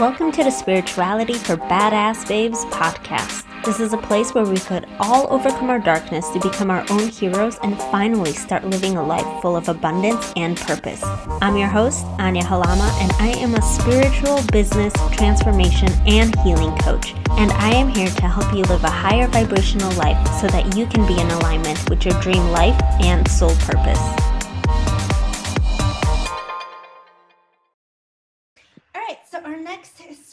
Welcome to the Spirituality for Badass Babes podcast. This is a place where we could all overcome our darkness to become our own heroes and finally start living a life full of abundance and purpose. I'm your host, Ania Halama, and I am a spiritual business transformation and healing coach. And I am here to help you live a higher vibrational life so that you can be in alignment with your dream life and soul purpose.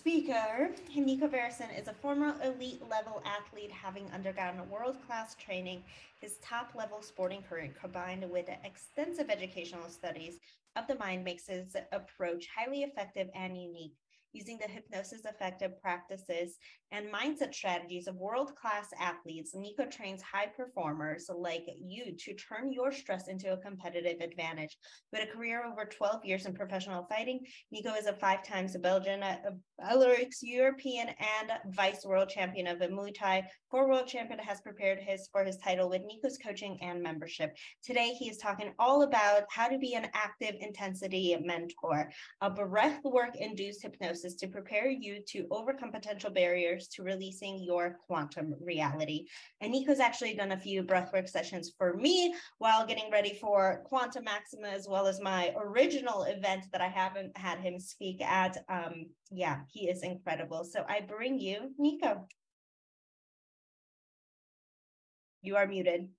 Speaker, Nico Verresen, is a former elite level athlete having undergone world class training. His top level sporting career combined with extensive educational studies of the mind makes his approach highly effective and unique using the hypnosis effective practices and mindset strategies of world class athletes, Nico trains high performers like you to turn your stress into a competitive advantage. With a career over 12 years in professional fighting, Nico is a five times Belgian, uh, a Belarus, European, and vice world champion of Muay Thai. Four world champion has prepared his for his title with Nico's coaching and membership. Today, he is talking all about how to be an active intensity mentor, a breath work induced hypnosis to prepare you to overcome potential barriers to releasing your quantum reality. And Nico's actually done a few breathwork sessions for me while getting ready for Quantum Maxima, as well as my original event that I haven't had him speak at. Um, yeah, he is incredible. So I bring you Nico. You are muted.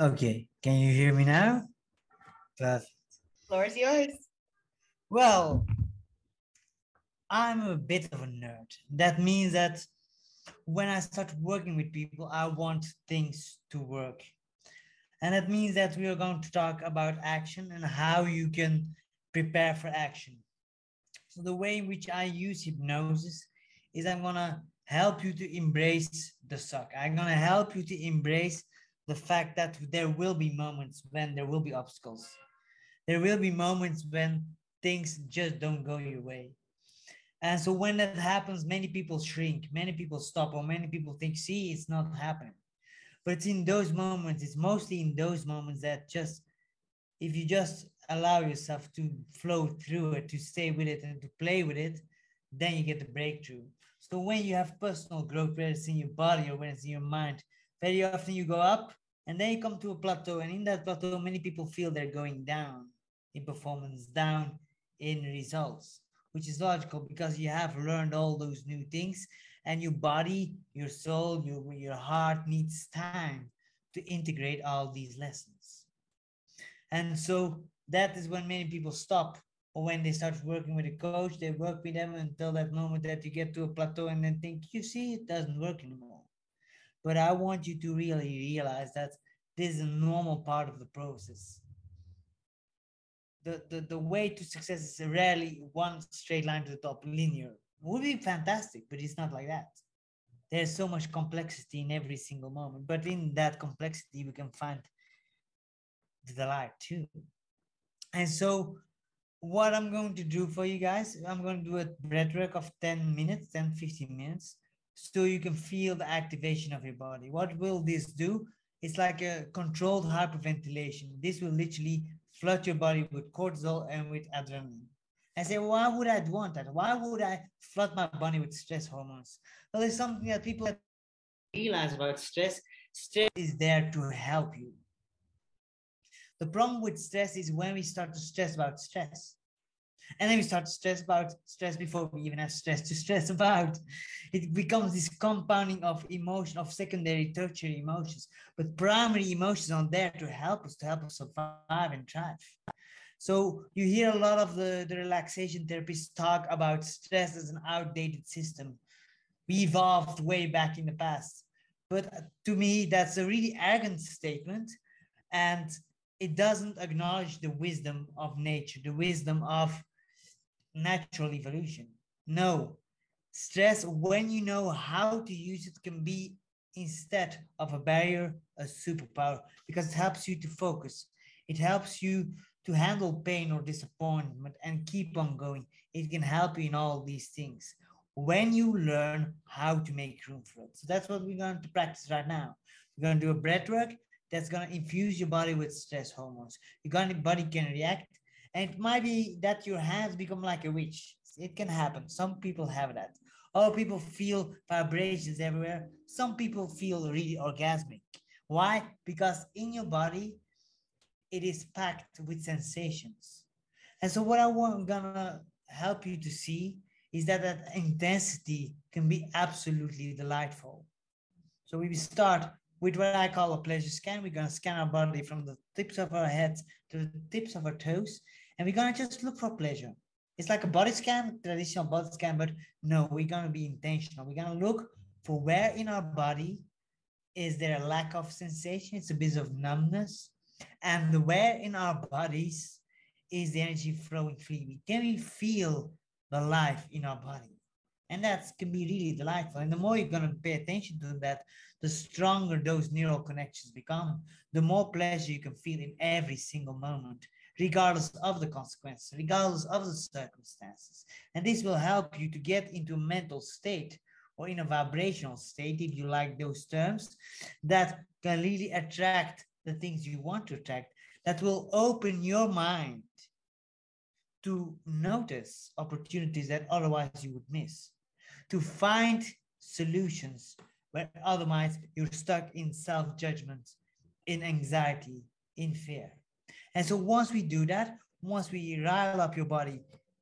Okay, can you hear me now? Perfect. Floor is yours. Well, I'm a bit of a nerd. That means that when I start working with people, I want things to work. And that means that we are going to talk about action and how you can prepare for action. So, the way in which I use hypnosis is I'm going to help you to embrace the suck. I'm going to help you to embrace the fact that there will be moments when there will be obstacles. There will be moments when things just don't go your way. And so when that happens, many people shrink, many people stop, or many people think, see, it's not happening. But it's in those moments, it's mostly in those moments that just, if you just allow yourself to flow through it, to stay with it, and to play with it, then you get the breakthrough. So when you have personal growth, whether it's in your body or when it's in your mind, very often you go up and then you come to a plateau. And in that plateau, many people feel they're going down in performance, down in results, which is logical because you have learned all those new things and your body, your soul, your, your heart needs time to integrate all these lessons. And so that is when many people stop or when they start working with a coach, they work with them until that moment that you get to a plateau and then think, you see, it doesn't work anymore. But I want you to really realize that this is a normal part of the process the, the, the way to success is rarely one straight line to the top, linear. Would be fantastic, but it's not like that. There's so much complexity in every single moment, but in that complexity, we can find the delight too. And so, what I'm going to do for you guys, I'm going to do a breathwork of 10 minutes, 10, 15 minutes, so you can feel the activation of your body. What will this do? It's like a controlled hyperventilation. This will literally flood your body with cortisol and with adrenaline. I say, why would I want that? Why would I flood my body with stress hormones? Well, it's something that people realize about stress. Stress is there to help you. The problem with stress is when we start to stress about stress. And then we start to stress about stress before we even have stress to stress about. It becomes this compounding of emotion, of secondary, tertiary emotions. But primary emotions are there to help us, to help us survive and thrive. So you hear a lot of the, the relaxation therapists talk about stress as an outdated system. We evolved way back in the past. But to me, that's a really arrogant statement. And it doesn't acknowledge the wisdom of nature, the wisdom of natural evolution. No, stress, when you know how to use it, can be instead of a barrier, a superpower because it helps you to focus. It helps you to handle pain or disappointment and keep on going. It can help you in all these things when you learn how to make room for it. So that's what we're going to practice right now. We're going to do a breath work that's going to infuse your body with stress hormones. Your body can react And it might be that your hands become like a witch. It can happen. Some people have that. Other people feel vibrations everywhere. Some people feel really orgasmic. Why? Because in your body, it is packed with sensations. And so what I want gonna help you to see is that that intensity can be absolutely delightful. So we start with what I call a pleasure scan. We're gonna scan our body from the tips of our heads to the tips of our toes, and we're gonna just look for pleasure. It's like a body scan, traditional body scan, but no, we're gonna be intentional. We're gonna look for where in our body is there a lack of sensation, it's a bit of numbness, and where in our bodies is the energy flowing freely? Can we feel the life in our body? And that can be really delightful. And the more you're going to pay attention to that, the stronger those neural connections become, the more pleasure you can feel in every single moment, regardless of the consequences, regardless of the circumstances. And this will help you to get into a mental state or in a vibrational state, if you like those terms, that can really attract the things you want to attract, that will open your mind to notice opportunities that otherwise you would miss, to find solutions where otherwise you're stuck in self judgment, in anxiety, in fear. And so once we do that, once we rile up your body,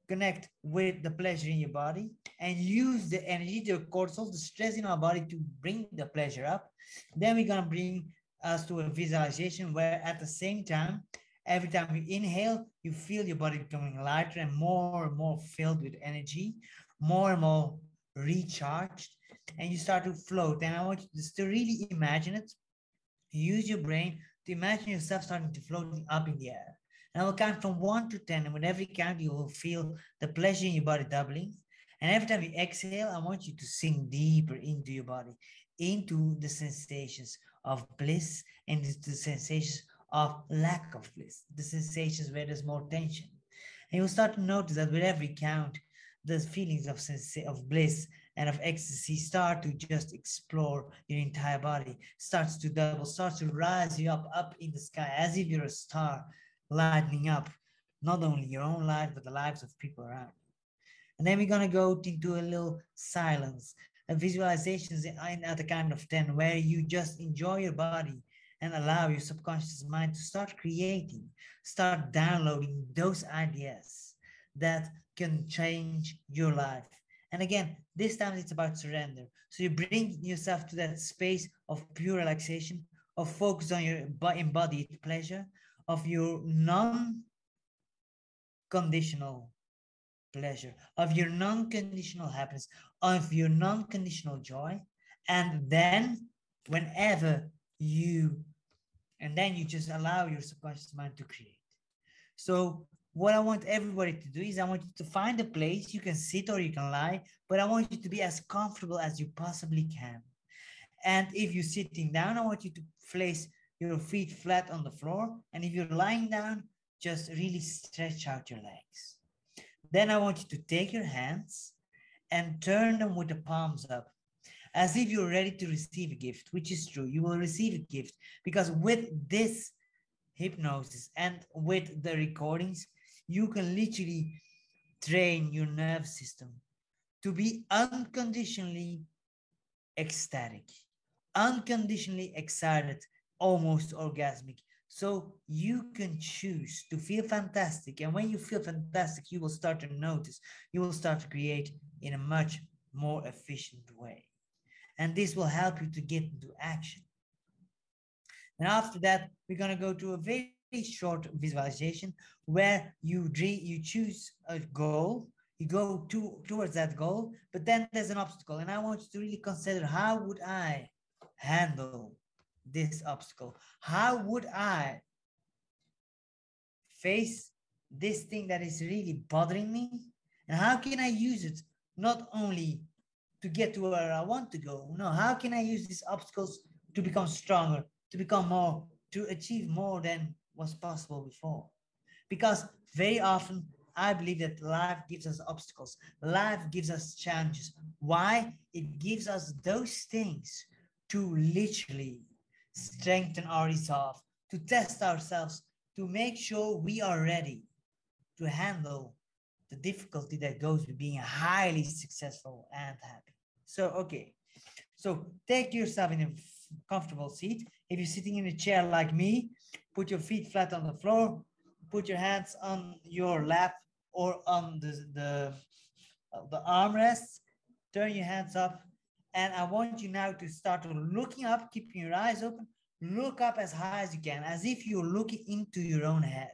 connect with the pleasure in your body, and use the energy, the cortisol, the stress in our body to bring the pleasure up, then we're gonna bring us to a visualization where at the same time, every time you inhale, you feel your body becoming lighter and more and more filled with energy, more and more recharged, and you start to float. And I want you just to really imagine it. Use your brain to imagine yourself starting to float up in the air. And I will count from one to 10. And with every count, you will feel the pleasure in your body doubling. And every time you exhale, I want you to sink deeper into your body, into the sensations of bliss and the sensations of lack of bliss, the sensations where there's more tension. And you'll start to notice that with every count, the feelings of sense of bliss and of ecstasy start to just explore your entire body, starts to double, starts to rise you up, up in the sky, as if you're a star lighting up not only your own life, but the lives of people around you. And then we're gonna go into a little silence, a visualizations at the kind of 10 where you just enjoy your body and allow your subconscious mind to start creating, start downloading those ideas that can change your life. And again, this time it's about surrender. So you bring yourself to that space of pure relaxation, of focus on your embodied pleasure, of your non conditional pleasure, of your non conditional happiness, of your non conditional joy. And then, whenever you and then you just allow your subconscious mind to create. So what I want everybody to do is I want you to find a place you can sit or you can lie, but I want you to be as comfortable as you possibly can. And if you're sitting down, I want you to place your feet flat on the floor. And if you're lying down, just really stretch out your legs. Then I want you to take your hands and turn them with the palms up as if you're ready to receive a gift, which is true. You will receive a gift because with this hypnosis and with the recordings, you can literally train your nerve system to be unconditionally ecstatic, unconditionally excited, almost orgasmic. So you can choose to feel fantastic. And when you feel fantastic, you will start to notice, you will start to create in a much more efficient way and this will help you to get into action. And after that, we're going to go to a very short visualization where you you choose a goal, you go to, towards that goal, but then there's an obstacle. And I want you to really consider how would I handle this obstacle? How would I face this thing that is really bothering me? And how can I use it not only to get to where I want to go? No, how can I use these obstacles to become stronger, to become more, to achieve more than was possible before? Because very often I believe that life gives us obstacles. Life gives us challenges. Why? It gives us those things to literally strengthen our resolve, to test ourselves, to make sure we are ready to handle the difficulty that goes with being highly successful and happy. So, okay. So take yourself in a comfortable seat. If you're sitting in a chair like me, put your feet flat on the floor, put your hands on your lap or on the, the, the armrests, turn your hands up. And I want you now to start looking up, keeping your eyes open. Look up as high as you can, as if you're looking into your own head.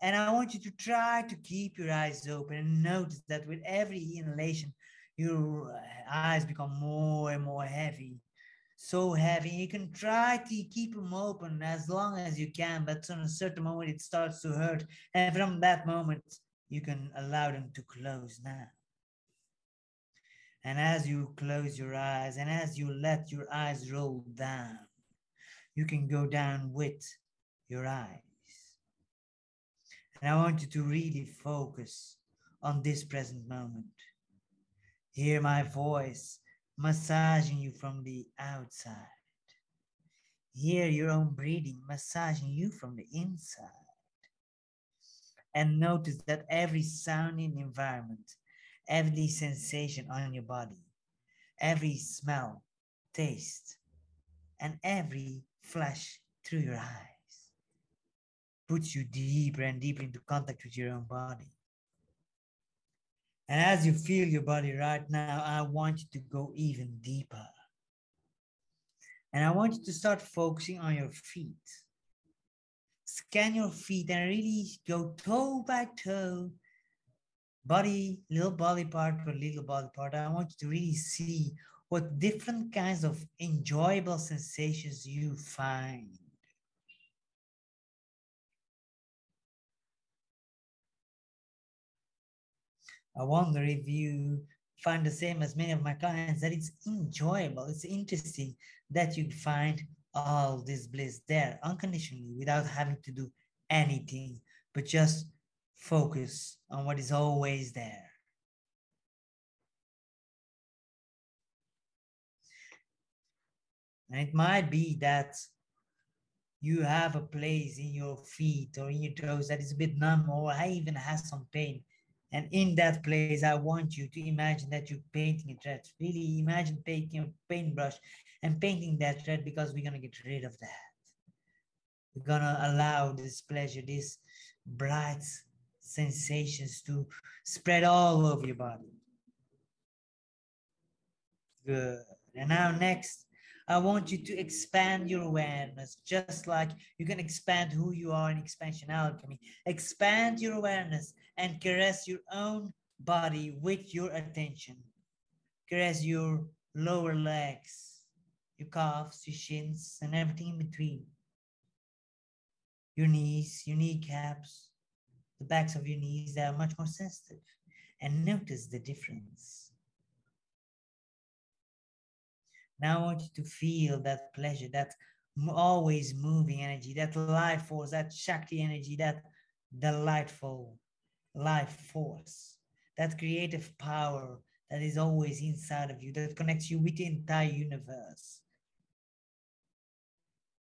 And I want you to try to keep your eyes open and notice that with every inhalation, your eyes become more and more heavy so heavy. You can try to keep them open as long as you can, but on a certain moment it starts to hurt. And from that moment, you can allow them to close now. And as you close your eyes and as you let your eyes roll down, you can go down with your eyes. And I want you to really focus on this present moment. Hear my voice massaging you from the outside. Hear your own breathing massaging you from the inside. And notice that every sounding environment, every sensation on your body, every smell, taste, and every flash through your eyes puts you deeper and deeper into contact with your own body. And as you feel your body right now, I want you to go even deeper. And I want you to start focusing on your feet. Scan your feet and really go toe by toe, body, little body part for little body part. I want you to really see what different kinds of enjoyable sensations you find. I wonder if you find the same as many of my clients that it's enjoyable, it's interesting that you find all this bliss there unconditionally without having to do anything, but just focus on what is always there. And it might be that you have a place in your feet or in your toes that is a bit numb or even has some pain and in that place, I want you to imagine that you're painting a red. Really imagine taking a paintbrush and painting that red because we're going to get rid of that. We're going to allow this pleasure, these bright sensations to spread all over your body. Good. And now next, I want you to expand your awareness, just like you can expand who you are in Xpansion Alchemy. Expand your awareness and caress your own body with your attention. Caress your lower legs, your calves, your shins, and everything in between. Your knees, your kneecaps, the backs of your knees, they are much more sensitive. And notice the difference. Now I want you to feel that pleasure, that always moving energy, that life force, that Shakti energy, that delightful life force, that creative power that is always inside of you, that connects you with the entire universe,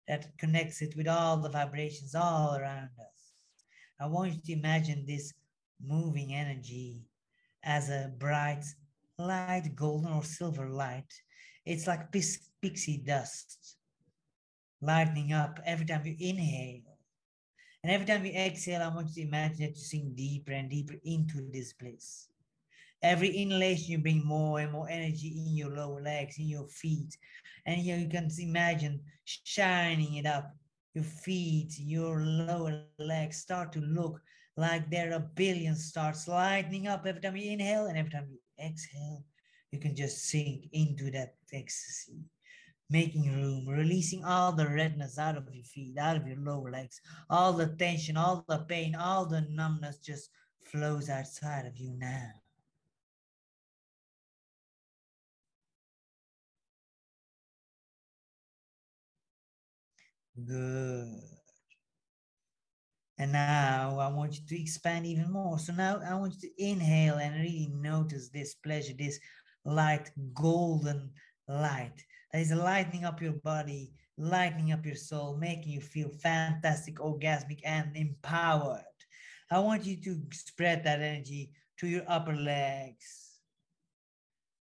that connects it with all the vibrations all around us. I want you to imagine this moving energy as a bright light, golden or silver light. It's like pixie dust lightening up every time you inhale and every time you exhale, I want you to imagine that you sink deeper and deeper into this place. Every inhalation, you bring more and more energy in your lower legs, in your feet. And here you can imagine shining it up. Your feet, your lower legs start to look like there are billion stars lighting up every time you inhale and every time you exhale. You can just sink into that ecstasy making room, releasing all the redness out of your feet, out of your lower legs, all the tension, all the pain, all the numbness just flows outside of you now. Good. And now I want you to expand even more. So now I want you to inhale and really notice this pleasure, this light, golden light that is lightening up your body, lightening up your soul, making you feel fantastic, orgasmic, and empowered. I want you to spread that energy to your upper legs.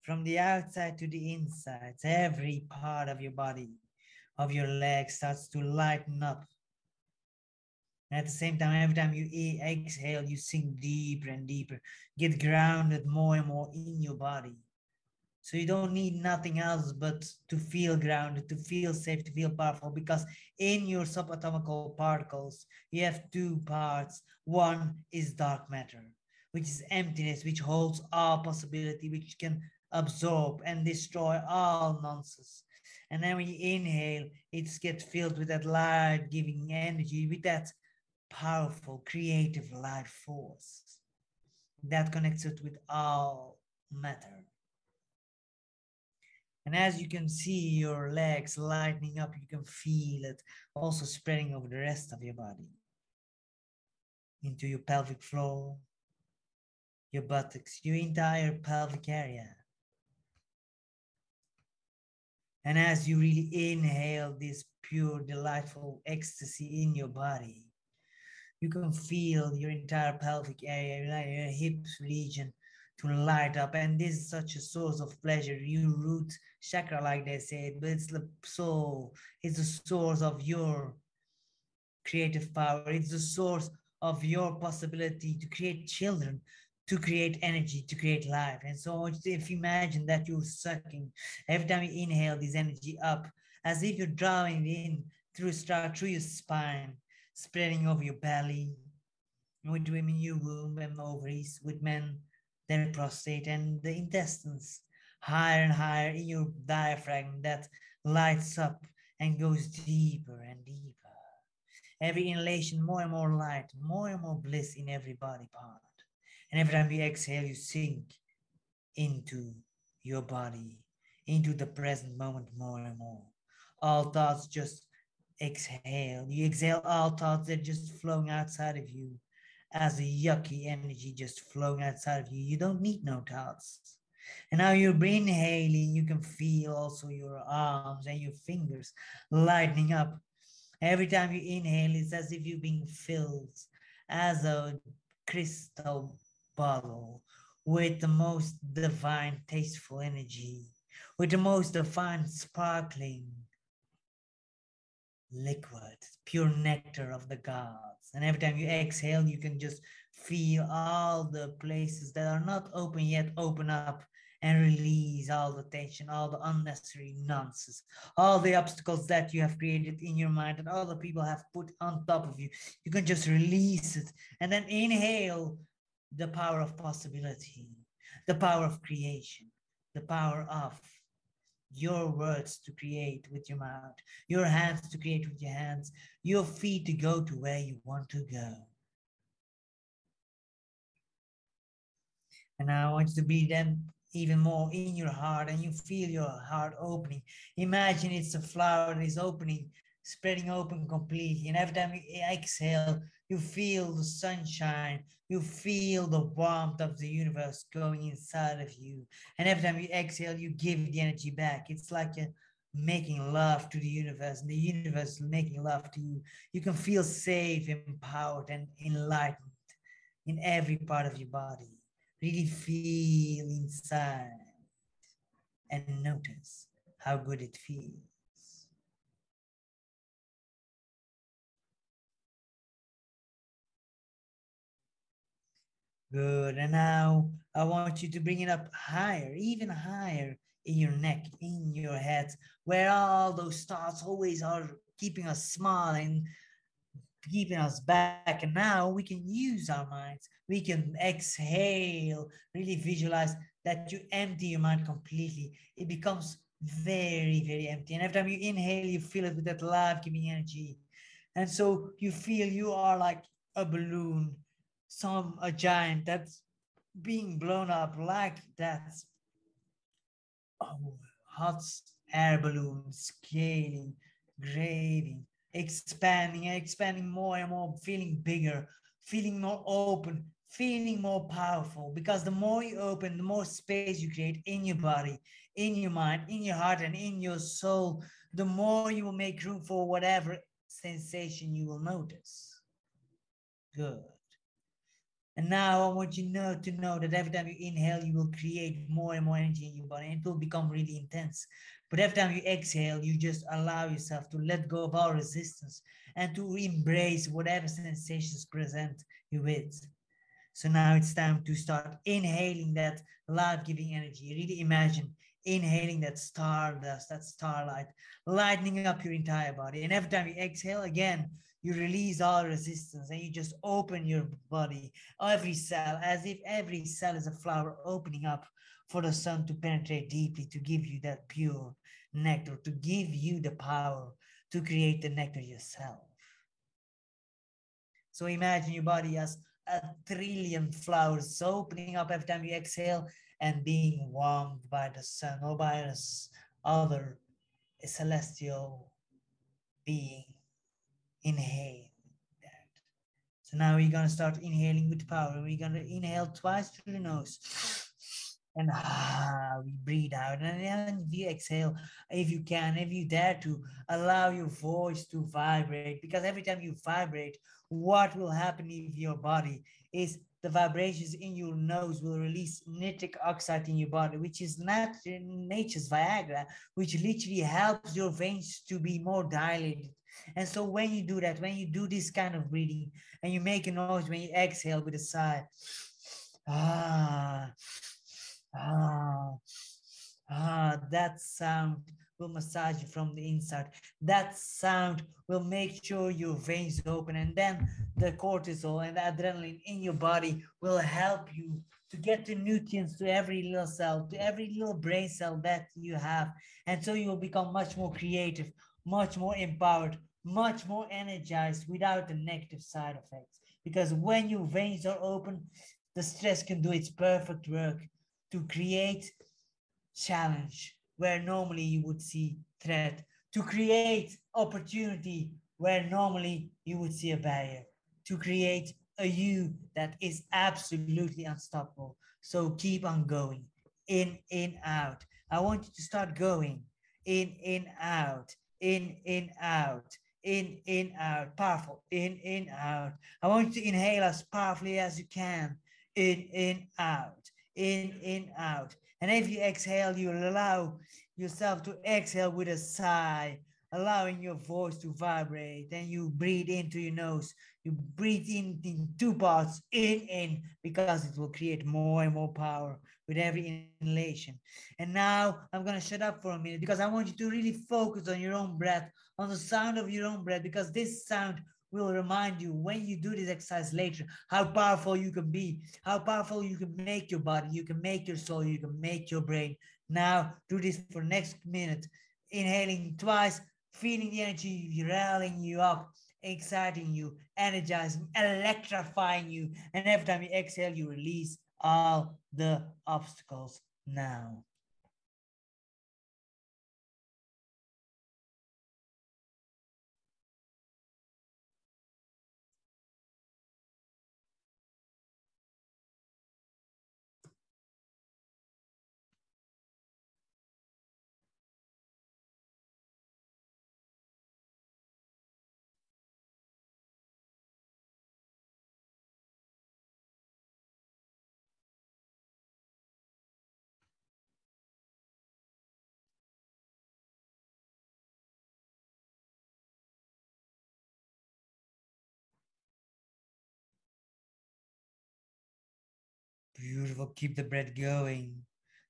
From the outside to the inside, every part of your body, of your legs starts to lighten up. At the same time, every time you exhale, you sink deeper and deeper, get grounded more and more in your body. So you don't need nothing else but to feel grounded, to feel safe, to feel powerful. Because in your subatomic particles, you have two parts. One is dark matter, which is emptiness, which holds all possibility, which can absorb and destroy all nonsense. And then when you inhale, it gets filled with that light giving energy, with that powerful creative life force that connects it with all matter. And as you can see your legs lightening up, you can feel it also spreading over the rest of your body into your pelvic floor, your buttocks, your entire pelvic area. And as you really inhale this pure, delightful ecstasy in your body, you can feel your entire pelvic area, your hips region to light up. And this is such a source of pleasure. You root chakra, like they said, but it's the soul, it's the source of your creative power, it's the source of your possibility to create children, to create energy, to create life. And so if you imagine that you're sucking every time you inhale this energy up, as if you're drawing in through start through your spine, spreading over your belly, with women your womb and ovaries, with men their prostate and the intestines higher and higher in your diaphragm that lights up and goes deeper and deeper. Every inhalation, more and more light, more and more bliss in every body part. And every time you exhale, you sink into your body, into the present moment more and more. All thoughts just exhale. You exhale all thoughts that are just flowing outside of you as a yucky energy just flowing outside of you. You don't need no thoughts. And now you're inhaling, you can feel also your arms and your fingers lightening up. Every time you inhale, it's as if you're being filled as a crystal bottle with the most divine, tasteful energy, with the most divine, sparkling liquid, pure nectar of the gods. And every time you exhale, you can just feel all the places that are not open yet open up and release all the tension, all the unnecessary nonsense, all the obstacles that you have created in your mind and all the people have put on top of you. You can just release it and then inhale the power of possibility, the power of creation, the power of your words to create with your mouth, your hands to create with your hands, your feet to go to where you want to go. And I want you to be them even more in your heart and you feel your heart opening. Imagine it's a flower that is opening, spreading open completely. And every time you exhale, you feel the sunshine, you feel the warmth of the universe going inside of you. And every time you exhale, you give the energy back. It's like a making love to the universe and the universe making love to you. You can feel safe, empowered, and enlightened in every part of your body. Really feel inside and notice how good it feels. Good. And now I want you to bring it up higher, even higher in your neck, in your head, where all those thoughts always are keeping us smiling, keeping us back. And now we can use our minds. We can exhale, really visualize that you empty your mind completely. It becomes very, very empty. And every time you inhale, you feel it with that life giving energy. And so you feel you are like a balloon some a giant that's being blown up like that oh, hot air balloon scaling, grading, expanding and expanding more and more, feeling bigger, feeling more open, feeling more powerful. Because the more you open, the more space you create in your body, in your mind, in your heart, and in your soul, the more you will make room for whatever sensation you will notice. Good. And now I want you know to know that every time you inhale, you will create more and more energy in your body and it will become really intense. But every time you exhale, you just allow yourself to let go of all resistance and to embrace whatever sensations present you with. So now it's time to start inhaling that life-giving energy. Really imagine inhaling that stardust, that starlight, lightening up your entire body. And every time you exhale, again, you release all resistance and you just open your body, every cell, as if every cell is a flower opening up for the sun to penetrate deeply, to give you that pure nectar, to give you the power to create the nectar yourself. So imagine your body as a trillion flowers opening up every time you exhale and being warmed by the sun or by this other celestial being. Inhale that. So now we're gonna start inhaling with power. We're gonna inhale twice through the nose. And ah, we breathe out. And then you exhale, if you can, if you dare to, allow your voice to vibrate. Because every time you vibrate, what will happen in your body is the vibrations in your nose will release nitric oxide in your body, which is not nature's Viagra, which literally helps your veins to be more dilated. And so when you do that, when you do this kind of breathing and you make a noise when you exhale with a sigh, ah, ah, ah, that sound will massage you from the inside. That sound will make sure your veins open, and then the cortisol and the adrenaline in your body will help you to get the nutrients to every little cell, to every little brain cell that you have. And so you will become much more creative, much more empowered, much more energized without the negative side effects. Because when your veins are open, the stress can do its perfect work to create challenge, where normally you would see threat, to create opportunity where normally you would see a barrier, to create a you that is absolutely unstoppable. So keep on going, in, in, out. I want you to start going, in, in, out, in, in, out, in, in, out, powerful, in, in, out. I want you to inhale as powerfully as you can, in, in, out, in, in, out. And if you exhale, you allow yourself to exhale with a sigh, allowing your voice to vibrate. Then you breathe into your nose. You breathe in in two parts, in, in, because it will create more and more power with every inhalation. And now I'm going to shut up for a minute because I want you to really focus on your own breath, on the sound of your own breath, because this sound will remind you when you do this exercise later how powerful you can be, how powerful you can make your body, you can make your soul, you can make your brain. Now do this for next minute, inhaling twice, feeling the energy rallying you up, exciting you, energizing, electrifying you. And every time you exhale, you release all the obstacles now. Beautiful. Keep the breath going.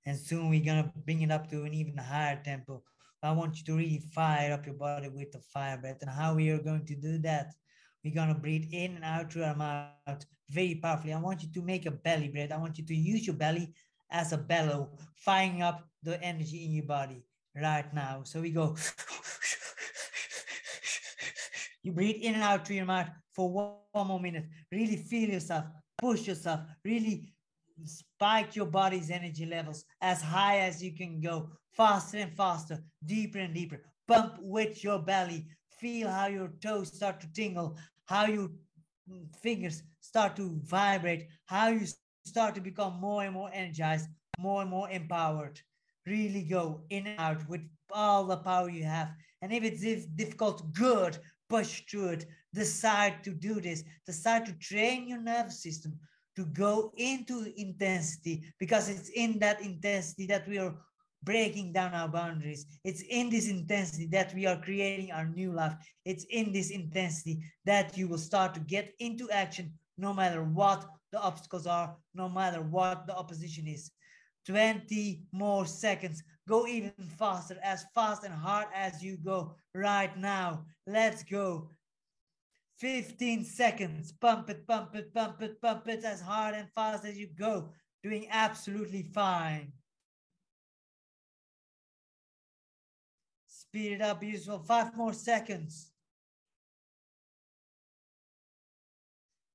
And soon we're going to bring it up to an even higher tempo. I want you to really fire up your body with the fire breath. And how we are going to do that? We're going to breathe in and out through our mouth very powerfully. I want you to make a belly breath. I want you to use your belly as a bellow, firing up the energy in your body right now. So we go. you breathe in and out through your mouth for one, one more minute. Really feel yourself, push yourself, really spike your body's energy levels as high as you can go, faster and faster, deeper and deeper. Pump with your belly. Feel how your toes start to tingle, how your fingers start to vibrate, how you start to become more and more energized, more and more empowered. Really go in and out with all the power you have. And if it's difficult, good, push through it. Decide to do this. Decide to train your nervous system to go into intensity because it's in that intensity that we are breaking down our boundaries. It's in this intensity that we are creating our new life. It's in this intensity that you will start to get into action no matter what the obstacles are, no matter what the opposition is. 20 more seconds. Go even faster, as fast and hard as you go right now. Let's go. 15 seconds. Pump it, pump it, pump it, pump it as hard and fast as you go. Doing absolutely fine. Speed it up, useful. Five more seconds.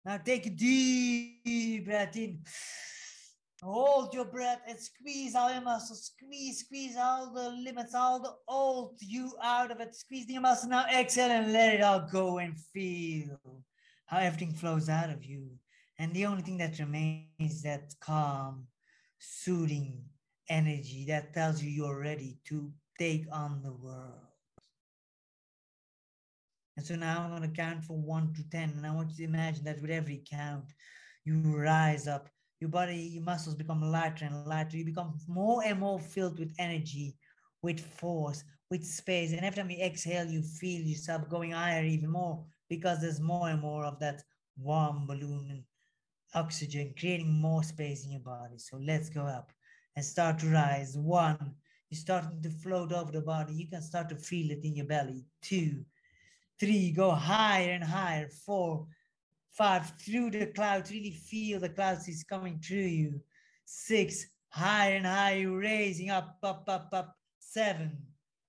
Now take a deep breath in. Hold your breath and squeeze all your muscles. Squeeze, squeeze all the limits, all the old you out of it. Squeeze the muscles Now exhale and let it all go and feel how everything flows out of you. And the only thing that remains is that calm, soothing energy that tells you you're ready to take on the world. And so now I'm going to count from one to 10. And I want you to imagine that with every count, you rise up. Your body, your muscles become lighter and lighter. You become more and more filled with energy, with force, with space. And every time you exhale, you feel yourself going higher even more because there's more and more of that warm balloon and oxygen, creating more space in your body. So let's go up and start to rise. One, you're starting to float over the body. You can start to feel it in your belly. Two, three, go higher and higher. Four, five, through the clouds, really feel the clouds is coming through you. Six, higher and higher, raising up, up, up, up. Seven,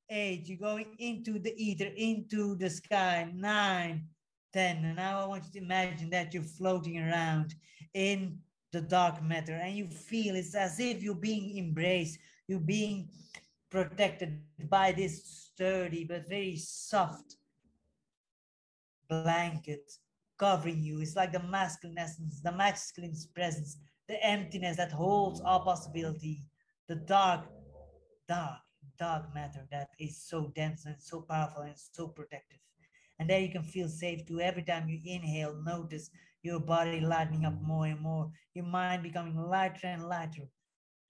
eight, you're going into the ether, into the sky. Nine, ten. And now I want you to imagine that you're floating around in the dark matter and you feel it's as if you're being embraced you're being protected by this sturdy but very soft blanket covering you. It's like the masculine essence, the masculine presence, the emptiness that holds all possibility, the dark, dark, dark matter that is so dense and so powerful and so protective. And there you can feel safe too. Every time you inhale, notice your body lightening up more and more, your mind becoming lighter and lighter.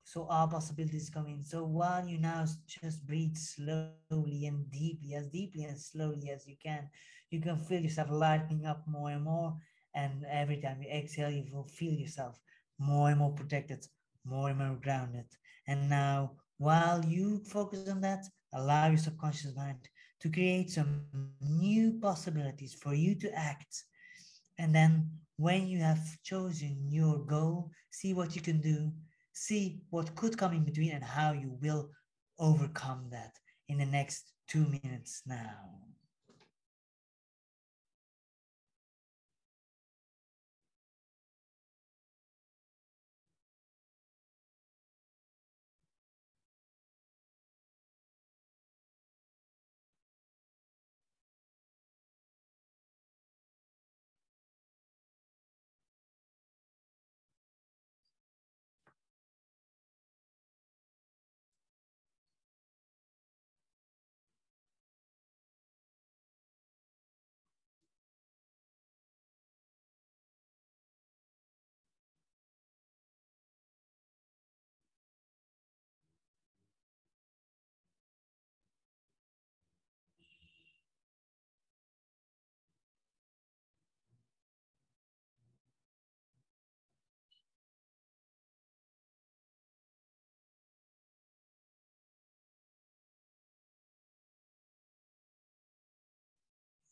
So all possibilities come in. So while you now just breathe slowly and deeply, as deeply and slowly as you can, you can feel yourself lightening up more and more. And every time you exhale, you will feel yourself more and more protected, more and more grounded. And now, while you focus on that, allow your subconscious mind to create some new possibilities for you to act. And then, when you have chosen your goal, see what you can do see what could come in between and how you will overcome that in the next two minutes now.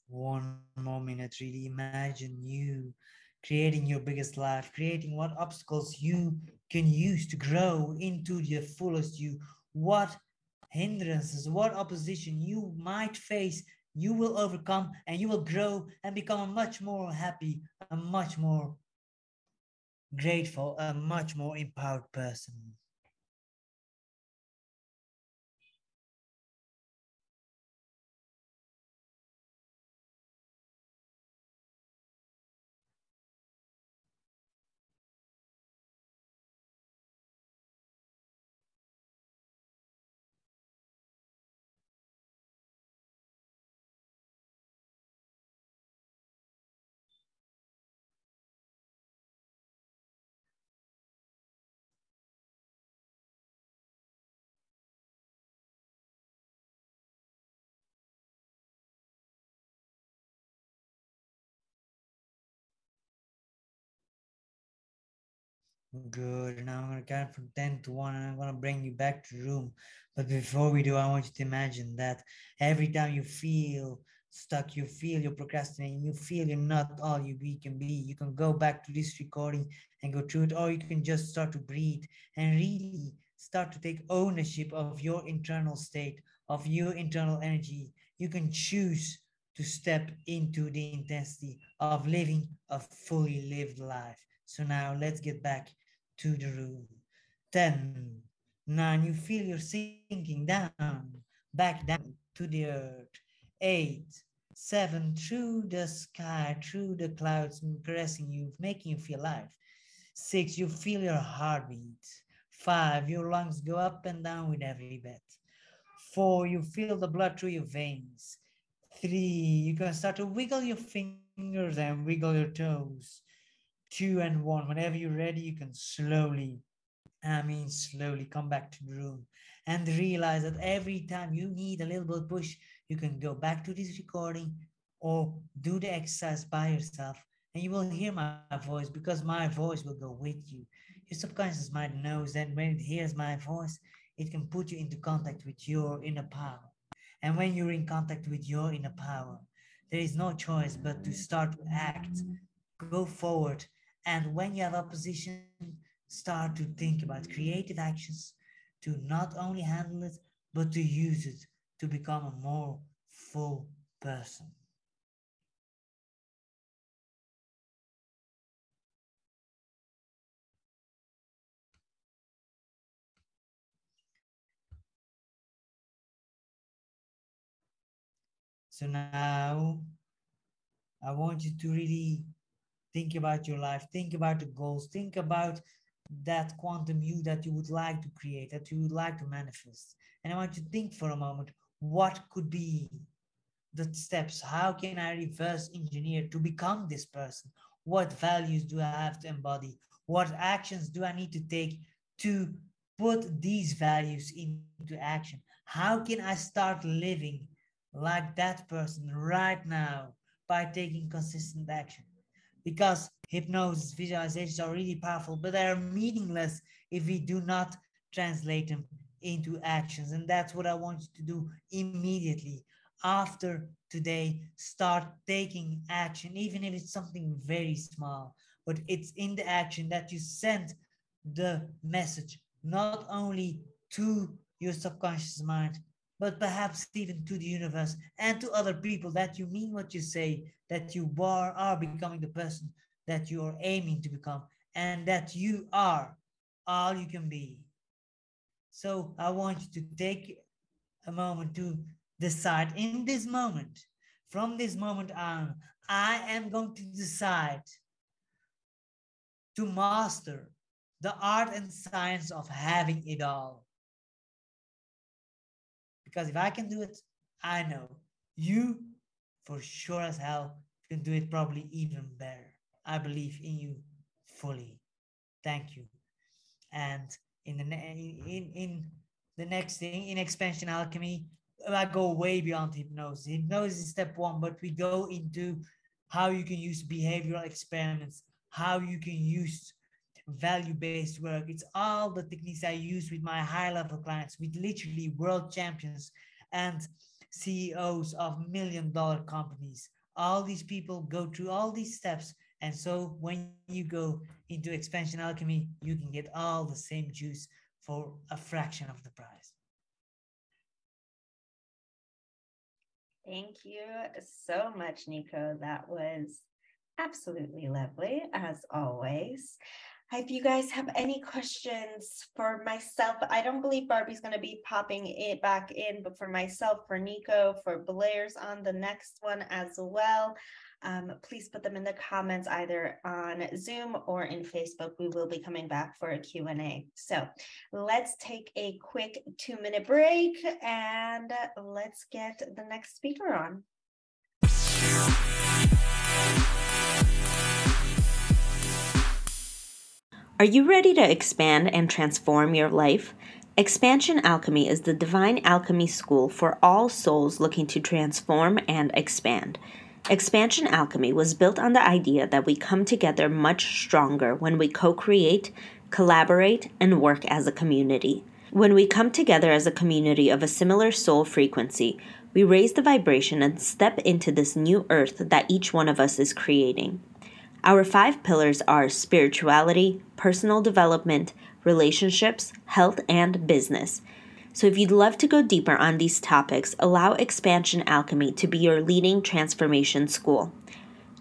One more minute really. Imagine you creating your biggest life creating what obstacles you can use to grow into your fullest you. What hindrances what opposition you might face you will overcome and you will grow and become a much more happy a much more grateful a much more empowered person Good. Now I'm gonna count from 10 to 1 and I'm gonna bring you back to room. But before we do, I want you to imagine that every time you feel stuck, you feel you're procrastinating, you feel you're not all you can be, you can go back to this recording and go through it, or you can just start to breathe and really start to take ownership of your internal state, of your internal energy. You can choose to step into the intensity of living a fully lived life. So now let's get back to the room. 10, 9, you feel you're sinking down, back down to the earth. 8, 7, through the sky, through the clouds, caressing you, making you feel alive. 6, you feel your heartbeat. 5, your lungs go up and down with every breath. 4, you feel the blood through your veins. 3, you can start to wiggle your fingers and wiggle your toes two and one. Whenever you're ready, you can slowly, I mean, slowly come back to the room and realize that every time you need a little bit push, you can go back to this recording or do the exercise by yourself and you will hear my voice because my voice will go with you. Your subconscious mind knows that when it hears my voice, it can put you into contact with your inner power. And when you're in contact with your inner power, there is no choice but to start to act, go forward, and when you have opposition, start to think about creative actions to not only handle it, but to use it to become a more full person. So now I want you to really think about your life. Think about the goals. Think about that quantum you that you would like to create that you would like to manifest. And i want you to think for a moment what could be the steps? How can i reverse engineer to become this person? What values do i have to embody? What actions do i need to take to put these values into action? How can i start living like that person right now by taking consistent action because hypnosis visualizations are really powerful, but they are meaningless if we do not translate them into actions. And that's what I want you to do immediately after today. Start taking action, even if it's something very small, but it's in the action that you send the message not only to your subconscious mind, but perhaps even to the universe and to other people that you mean what you say, that you are, are becoming the person that you are aiming to become, and that you are all you can be. So I want you to take a moment to decide in this moment, from this moment on, I am going to decide to master the art and science of having it all. Because if I can do it, I know you for sure as hell can do it probably even better. I believe in you fully. Thank you. And in the in in the next thing in Xpansion Alchemy, I go way beyond hypnosis. Hypnosis is step one, but we go into how you can use behavioral experiments, how you can use value-based work. It's all the techniques I use with my high-level clients, with literally world champions and CEOs of million-dollar companies. All these people go through all these steps. And so when you go into Xpansion Alchemy, you can get all the same juice for a fraction of the price. Thank you so much, Nico. That was absolutely lovely, as always. If you guys have any questions for myself, I don't believe Barbie's going to be popping it back in, but for myself, for Nico, for Blair's on the next one as well, um, please put them in the comments either on Zoom or in Facebook. We will be coming back for a Q&A. So let's take a quick two minute break and let's get the next speaker on. Are you ready to expand and transform your life? Xpansion Alchemy is the divine alchemy school for all souls looking to transform and expand. Xpansion Alchemy was built on the idea that we come together much stronger when we co create, collaborate, and work as a community. When we come together as a community of a similar soul frequency, we raise the vibration and step into this new earth that each one of us is creating. Our five pillars are spirituality, personal development, relationships, health, and business. So, if you'd love to go deeper on these topics, allow Xpansion Alchemy to be your leading transformation school.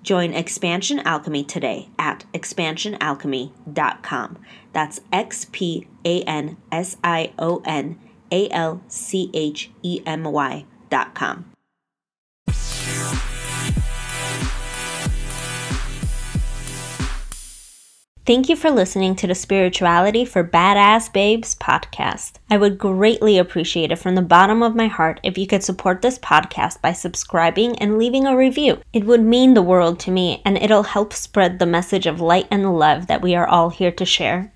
Join Xpansion Alchemy today at xpansionalchemy.com. That's X P A N S I O N A L C H E M Y.com. Thank you for listening to the Spirituality for Badass Babes podcast. I would greatly appreciate it from the bottom of my heart if you could support this podcast by subscribing and leaving a review. It would mean the world to me and it'll help spread the message of light and love that we are all here to share.